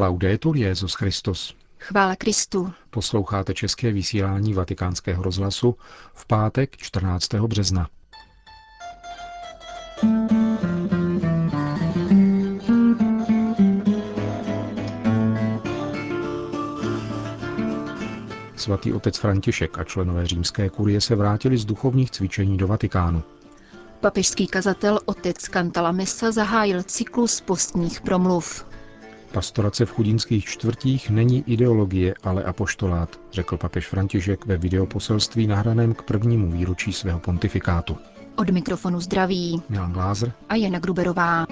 Laudetur Jezus Christus. Chvála Kristu. Posloucháte české vysílání Vatikánského rozhlasu v pátek 14. března. Svatý otec František a členové římské kurie se vrátili z duchovních cvičení do Vatikánu. Papežský kazatel otec Cantalamessa zahájil cyklus postních promluv. Pastorace v chudinských čtvrtích není ideologie, ale apoštolát, řekl papež František ve videoposelství nahraném k prvnímu výročí svého pontifikátu. Od mikrofonu zdraví Milan Glázer a Jana Gruberová.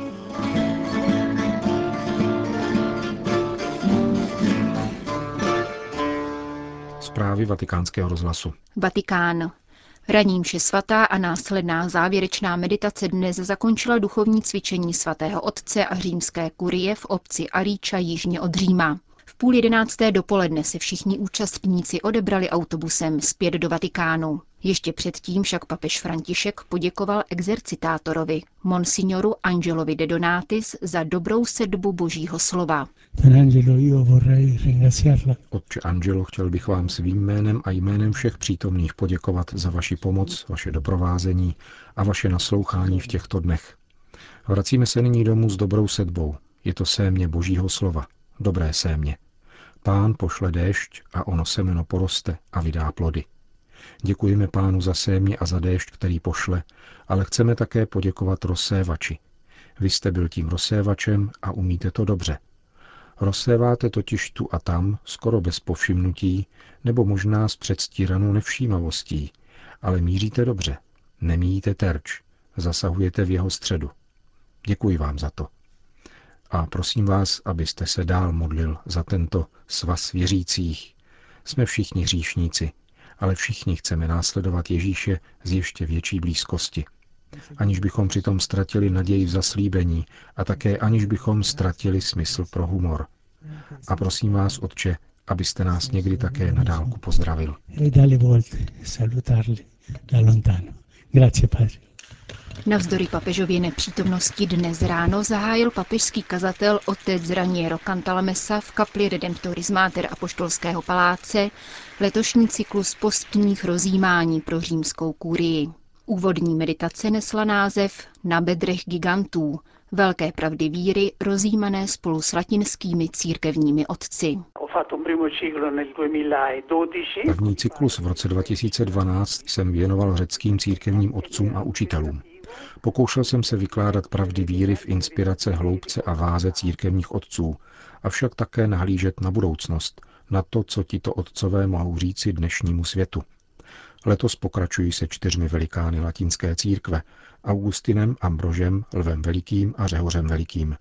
Zprávy vatikánského rozhlasu. Vatikán. Raním mše svatá a následná závěrečná meditace dnes zakončila duchovní cvičení svatého otce a římské kurie v obci Aríča jižně od Říma. V půl jedenácté dopoledne se všichni účastníci odebrali autobusem zpět do Vatikánu. Ještě předtím však papež František poděkoval exercitátorovi, monsignoru Angelovi de Donatis, za dobrou sedbu božího slova. Otče Angelo, chtěl bych vám svým jménem a jménem všech přítomných poděkovat za vaši pomoc, vaše doprovázení a vaše naslouchání v těchto dnech. Vracíme se nyní domů s dobrou sedbou. Je to sémě božího slova, dobré sémě. Pán pošle déšť a ono semeno poroste a vydá plody. Děkujeme pánu za sémě a za déšť, který pošle, ale chceme také poděkovat rozsévači. Vy jste byl tím rozsévačem a umíte to dobře. Rozséváte totiž tu a tam, skoro bez povšimnutí, nebo možná s předstíranou nevšímavostí, ale míříte dobře, nemíjíte terč, zasahujete v jeho středu. Děkuji vám za to. A prosím vás, abyste se dál modlil za tento svaz věřících. Jsme všichni hříšníci, ale všichni chceme následovat Ježíše z ještě větší blízkosti. Aniž bychom přitom ztratili naději v zaslíbení a také aniž bychom ztratili smysl pro humor. A prosím vás, Otče, abyste nás někdy také na dálku pozdravil. Navzdory papežově nepřítomnosti dnes ráno zahájil papežský kazatel otec Raniero Cantalamessa v kapli Redemptoris Mater Apoštolského paláce letošní cyklus postních rozjímání pro římskou kurii. Úvodní meditace nesla název Na bedrech gigantů, velké pravdy víry rozjímané spolu s latinskými církevními otci. První cyklus v roce 2012 jsem věnoval řeckým církevním otcům a učitelům. Pokoušel jsem se vykládat pravdy víry v inspirace hloubce a váze církevních otců, avšak také nahlížet na budoucnost, na to, co tito otcové mohou říci dnešnímu světu. Letos pokračují se čtyřmi velikány latinské církve, Augustinem, Ambrožem, Lvem Velikým a Řehořem Velikým.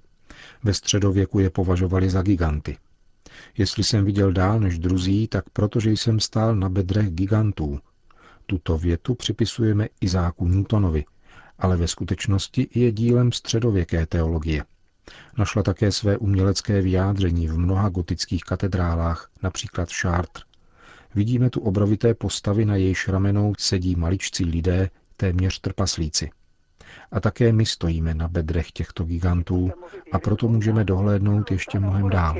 Ve středověku je považovali za giganty. Jestli jsem viděl dál než druzí, tak protože jsem stál na bedrech gigantů. Tuto větu připisujeme Izáku Newtonovi, ale ve skutečnosti je dílem středověké teologie. Našla také své umělecké vyjádření v mnoha gotických katedrálách, například Chartres. Vidíme tu obrovité postavy, na jejich ramenou sedí maličcí lidé, téměř trpaslíci. A také my stojíme na bedrech těchto gigantů a proto můžeme dohlédnout ještě mnohem dál.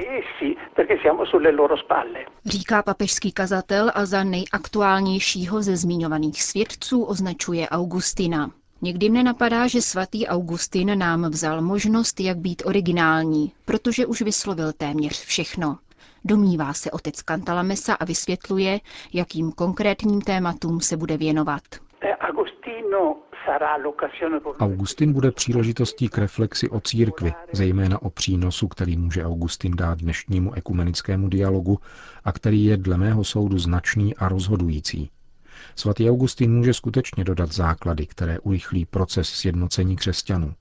Říká papežský kazatel a za nejaktuálnějšího ze zmiňovaných svědců označuje Augustina. Někdy mne napadá, že svatý Augustin nám vzal možnost, jak být originální, protože už vyslovil téměř všechno. Domnívá se otec Cantalamessa a vysvětluje, jakým konkrétním tématům se bude věnovat. Augustin bude příležitostí k reflexi o církvi, zejména o přínosu, který může Augustin dát dnešnímu ekumenickému dialogu a který je dle mého soudu značný a rozhodující. Svatý Augustin může skutečně dodat základy, které urychlí proces sjednocení křesťanů.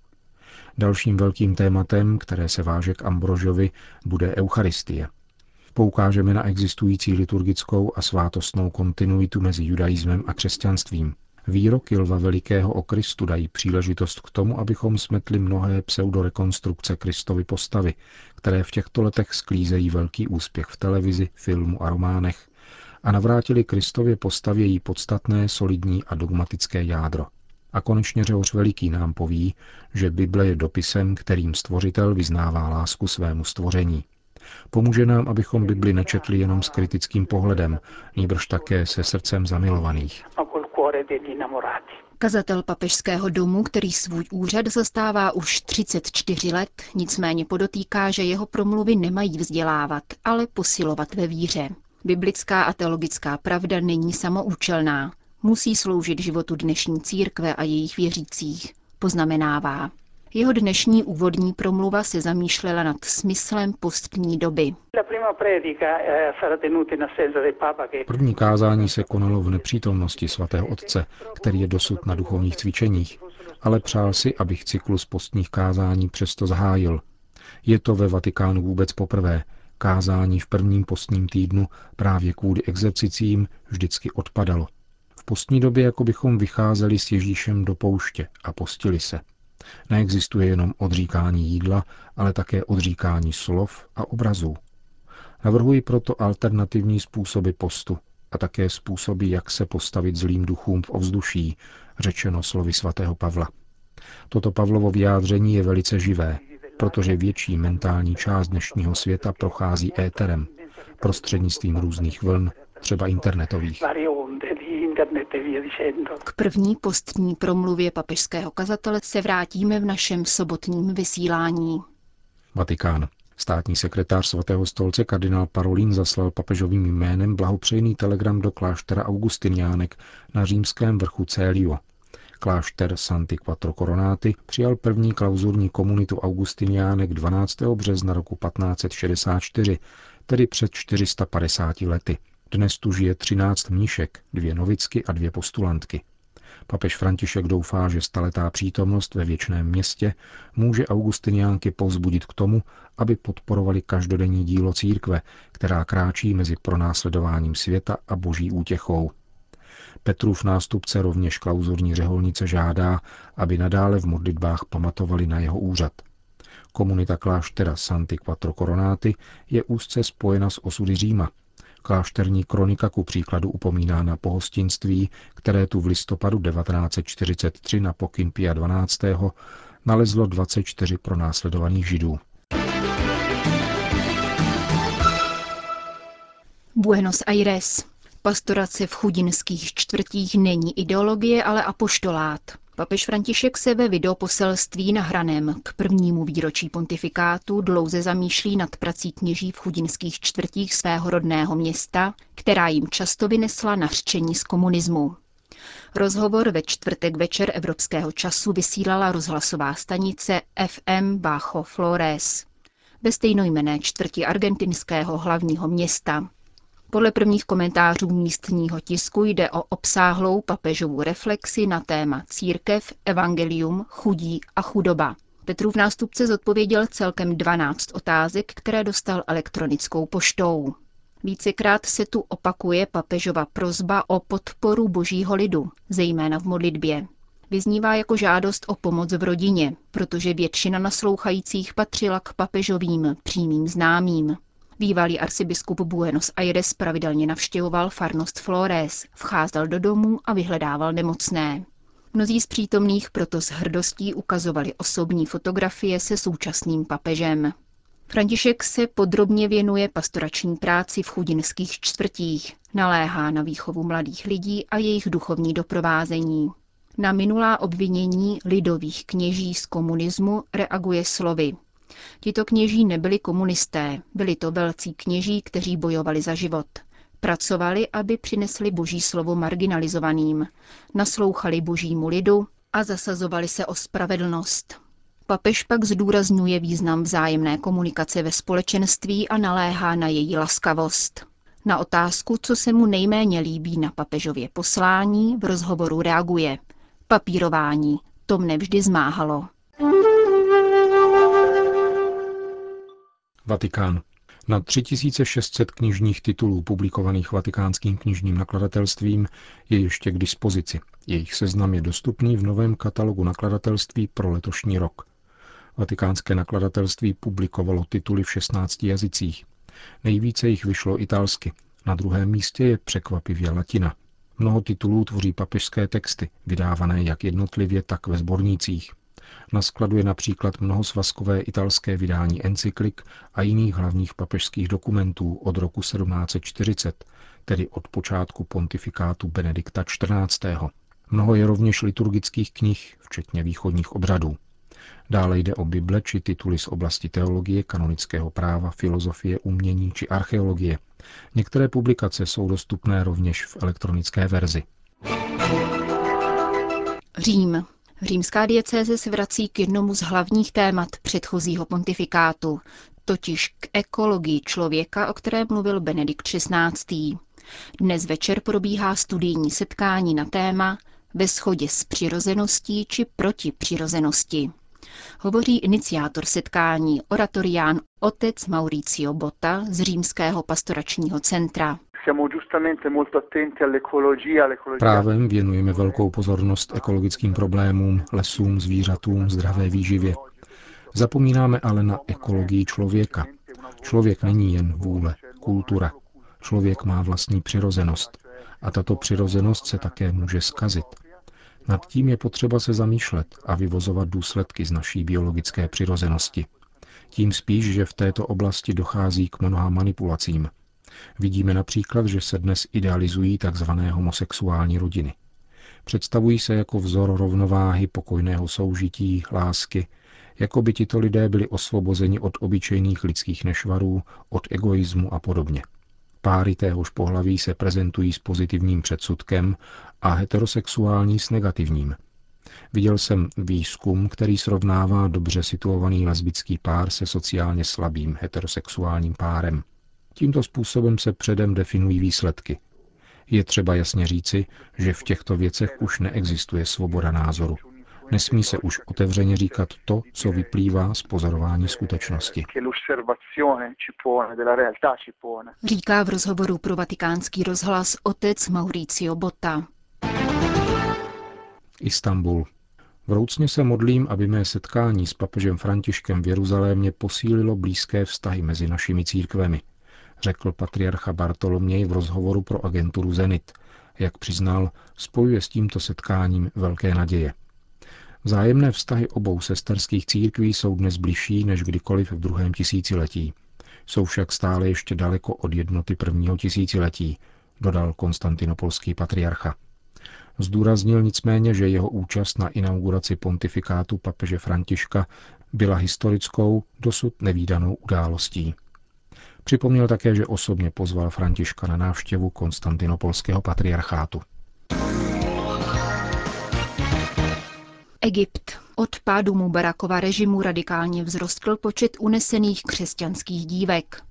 Dalším velkým tématem, které se váže k Ambrožovi, bude Eucharistie. Poukážeme na existující liturgickou a svátostnou kontinuitu mezi judaismem a křesťanstvím. Výroky Lva Velikého o Kristu dají příležitost k tomu, abychom smetli mnohé pseudorekonstrukce Kristovy postavy, které v těchto letech sklízejí velký úspěch v televizi, filmu a románech, a navrátili Kristově postavě jí podstatné, solidní a dogmatické jádro. A konečně Řehoř Veliký nám poví, že Bible je dopisem, kterým stvořitel vyznává lásku svému stvoření. Pomůže nám, abychom Bibli nečetli jenom s kritickým pohledem, nýbrž také se srdcem zamilovaných. Kazatel papežského domu, který svůj úřad zastává už 34 let, nicméně podotýká, že jeho promluvy nemají vzdělávat, ale posilovat ve víře. Biblická a teologická pravda není samoučelná. Musí sloužit životu dnešní církve a jejich věřících, poznamenává. Jeho dnešní úvodní promluva se zamýšlela nad smyslem postní doby. První kázání se konalo v nepřítomnosti svatého otce, který je dosud na duchovních cvičeních, ale přál si, abych cyklus postních kázání přesto zahájil. Je to ve Vatikánu vůbec poprvé. Kázání v prvním postním týdnu právě kvůli exercicím vždycky odpadalo. V postní době jako bychom vycházeli s Ježíšem do pouště a postili se – Neexistuje jenom odříkání jídla, ale také odříkání slov a obrazů. Navrhuji proto alternativní způsoby postu a také způsoby, jak se postavit zlým duchům v ovzduší, řečeno slovy svatého Pavla. Toto Pavlovo vyjádření je velice živé, protože větší mentální část dnešního světa prochází éterem, prostřednictvím různých vln, třeba internetových. K první postní promluvě papežského kazatele se vrátíme v našem sobotním vysílání. Vatikán. Státní sekretář svatého stolce kardinál Parolín zaslal papežovým jménem blahopřejný telegram do kláštera Augustiniánek na římském vrchu Célio. Klášter Santi Quattro Coronati přijal první klauzurní komunitu Augustiniánek 12. března roku 1564, tedy před 450 lety. Dnes tu žije 13 mníšek, dvě novicky a dvě postulantky. Papež František doufá, že staletá přítomnost ve věčném městě může augustiniánky povzbudit k tomu, aby podporovali každodenní dílo církve, která kráčí mezi pronásledováním světa a boží útěchou. Petrův nástupce rovněž klauzurní řeholnice žádá, aby nadále v modlitbách pamatovali na jeho úřad. Komunita kláštera Santi Quattro Coronati je úzce spojena s osudy Říma – Klášterní kronika ku příkladu upomíná na pohostinství, které tu v listopadu 1943 na pokyn Pia 12. nalezlo 24 pronásledovaných židů. Buenos Aires. Pastorace v chudinských čtvrtích není ideologie, ale apoštolát. Papež František se ve videoposelství nahraném k prvnímu výročí pontifikátu dlouze zamýšlí nad prací kněží v chudinských čtvrtích svého rodného města, která jim často vynesla nařčení z komunismu. Rozhovor ve čtvrtek večer evropského času vysílala rozhlasová stanice FM Bajo Flores ve stejnojmené čtvrti argentinského hlavního města. Podle prvních komentářů místního tisku jde o obsáhlou papežovou reflexi na téma církev, evangelium, chudí a chudoba. Petrův nástupce zodpověděl celkem 12 otázek, které dostal elektronickou poštou. Vícekrát se tu opakuje papežova prozba o podporu božího lidu, zejména v modlitbě. Vyznívá jako žádost o pomoc v rodině, protože většina naslouchajících patřila k papežovým přímým známým. Bývalý arcibiskup Buenos Aires pravidelně navštěvoval farnost Flores, vcházel do domů a vyhledával nemocné. Mnozí z přítomných proto s hrdostí ukazovali osobní fotografie se současným papežem. František se podrobně věnuje pastorační práci v chudinských čtvrtích, naléhá na výchovu mladých lidí a jejich duchovní doprovázení. Na minulá obvinění lidových kněží z komunismu reaguje slovy Tito kněží nebyli komunisté, byli to velcí kněží, kteří bojovali za život. Pracovali, aby přinesli boží slovo marginalizovaným, naslouchali božímu lidu a zasazovali se o spravedlnost. Papež pak zdůrazňuje význam vzájemné komunikace ve společenství a naléhá na její laskavost. Na otázku, co se mu nejméně líbí na papežově poslání, v rozhovoru reaguje. Papírování, to mne vždy zmáhalo. Vatikán. Na 3600 knižních titulů publikovaných vatikánským knižním nakladatelstvím je ještě k dispozici. Jejich seznam je dostupný v novém katalogu nakladatelství pro letošní rok. Vatikánské nakladatelství publikovalo tituly v 16 jazycích. Nejvíce jich vyšlo italsky. Na druhém místě je překvapivě latina. Mnoho titulů tvoří papežské texty, vydávané jak jednotlivě, tak ve sbornících. Na skladu je například mnohosvazkové italské vydání encyklik a jiných hlavních papežských dokumentů od roku 1740, tedy od počátku pontifikátu Benedikta XIV. Mnoho je rovněž liturgických knih, včetně východních obřadů. Dále jde o Bible či tituly z oblasti teologie, kanonického práva, filozofie, umění či archeologie. Některé publikace jsou dostupné rovněž v elektronické verzi. Řím. Římská diecéze se vrací k jednomu z hlavních témat předchozího pontifikátu, totiž k ekologii člověka, o které mluvil Benedikt XVI. Dnes večer probíhá studijní setkání na téma ve shodě s přirozeností či proti přirozenosti. Hovoří iniciátor setkání, oratorián otec Mauricio Botta z Římského pastoračního centra. Právem věnujeme velkou pozornost ekologickým problémům, lesům, zvířatům, zdravé výživě. Zapomínáme ale na ekologii člověka. Člověk není jen vůle, kultura. Člověk má vlastní přirozenost. A tato přirozenost se také může skazit. Nad tím je potřeba se zamýšlet a vyvozovat důsledky z naší biologické přirozenosti. Tím spíš, že v této oblasti dochází k mnoha manipulacím. Vidíme například, že se dnes idealizují tzv. homosexuální rodiny. Představují se jako vzor rovnováhy, pokojného soužití, lásky, jako by tito lidé byli osvobozeni od obyčejných lidských nešvarů, od egoismu a podobně. Páry téhož pohlaví se prezentují s pozitivním předsudkem a heterosexuální s negativním. Viděl jsem výzkum, který srovnává dobře situovaný lesbický pár se sociálně slabým heterosexuálním párem. Tímto způsobem se předem definují výsledky. Je třeba jasně říci, že v těchto věcech už neexistuje svoboda názoru. Nesmí se už otevřeně říkat to, co vyplývá z pozorování skutečnosti. Říká v rozhovoru pro vatikánský rozhlas otec Mauricio Botta. Istanbul. Vroucně se modlím, aby mé setkání s papežem Františkem v Jeruzalémě posílilo blízké vztahy mezi našimi církvemi, řekl patriarcha Bartoloměj v rozhovoru pro agenturu Zenit. Jak přiznal, spojuje s tímto setkáním velké naděje. Vzájemné vztahy obou sesterských církví jsou dnes bližší než kdykoliv v druhém tisíciletí. Jsou však stále ještě daleko od jednoty prvního tisíciletí, dodal konstantinopolský patriarcha. Zdůraznil nicméně, že jeho účast na inauguraci pontifikátu papeže Františka byla historickou, dosud nevýdanou událostí. Připomněl také, že osobně pozval Františka na návštěvu konstantinopolského patriarchátu. Egypt. Od pádu Mubarakova režimu radikálně vzrostl počet unesených křesťanských dívek.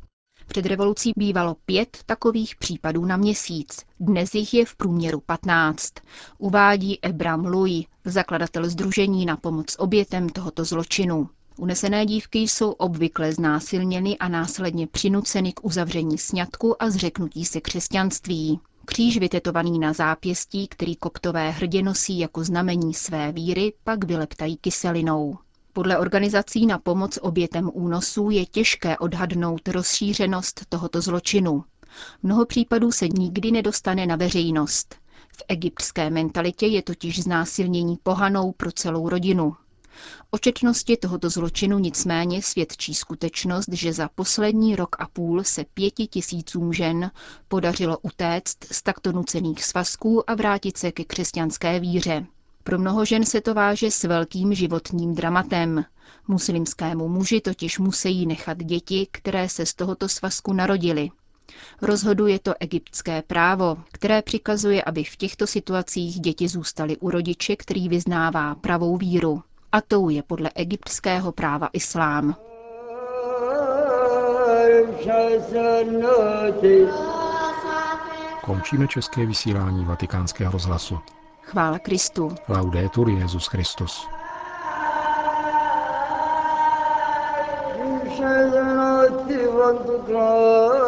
Před revolucí bývalo pět takových případů na měsíc. Dnes jich je v průměru 15. Uvádí Ebram Louis, zakladatel Združení na pomoc obětem tohoto zločinu. Unesené dívky jsou obvykle znásilněny a následně přinuceny k uzavření sňatku a zřeknutí se křesťanství. Kříž vytetovaný na zápěstí, který koptové hrdě nosí jako znamení své víry, pak vyleptají kyselinou. Podle organizací na pomoc obětem únosů je těžké odhadnout rozšířenost tohoto zločinu. Mnoho případů se nikdy nedostane na veřejnost. V egyptské mentalitě je totiž znásilnění pohanou pro celou rodinu. O četnosti tohoto zločinu nicméně svědčí skutečnost, že za poslední rok a půl se pěti tisícům žen podařilo utéct z takto nucených svazků a vrátit se ke křesťanské víře. Pro mnoho žen se to váže s velkým životním dramatem. Muslimskému muži totiž musí nechat děti, které se z tohoto svazku narodily. Rozhoduje to egyptské právo, které přikazuje, aby v těchto situacích děti zůstaly u rodiče, který vyznává pravou víru. A tou je podle egyptského práva islám. Končíme české vysílání vatikánského rozhlasu. Chvála Kristu. Laudetur Jezus Christus. Thank you.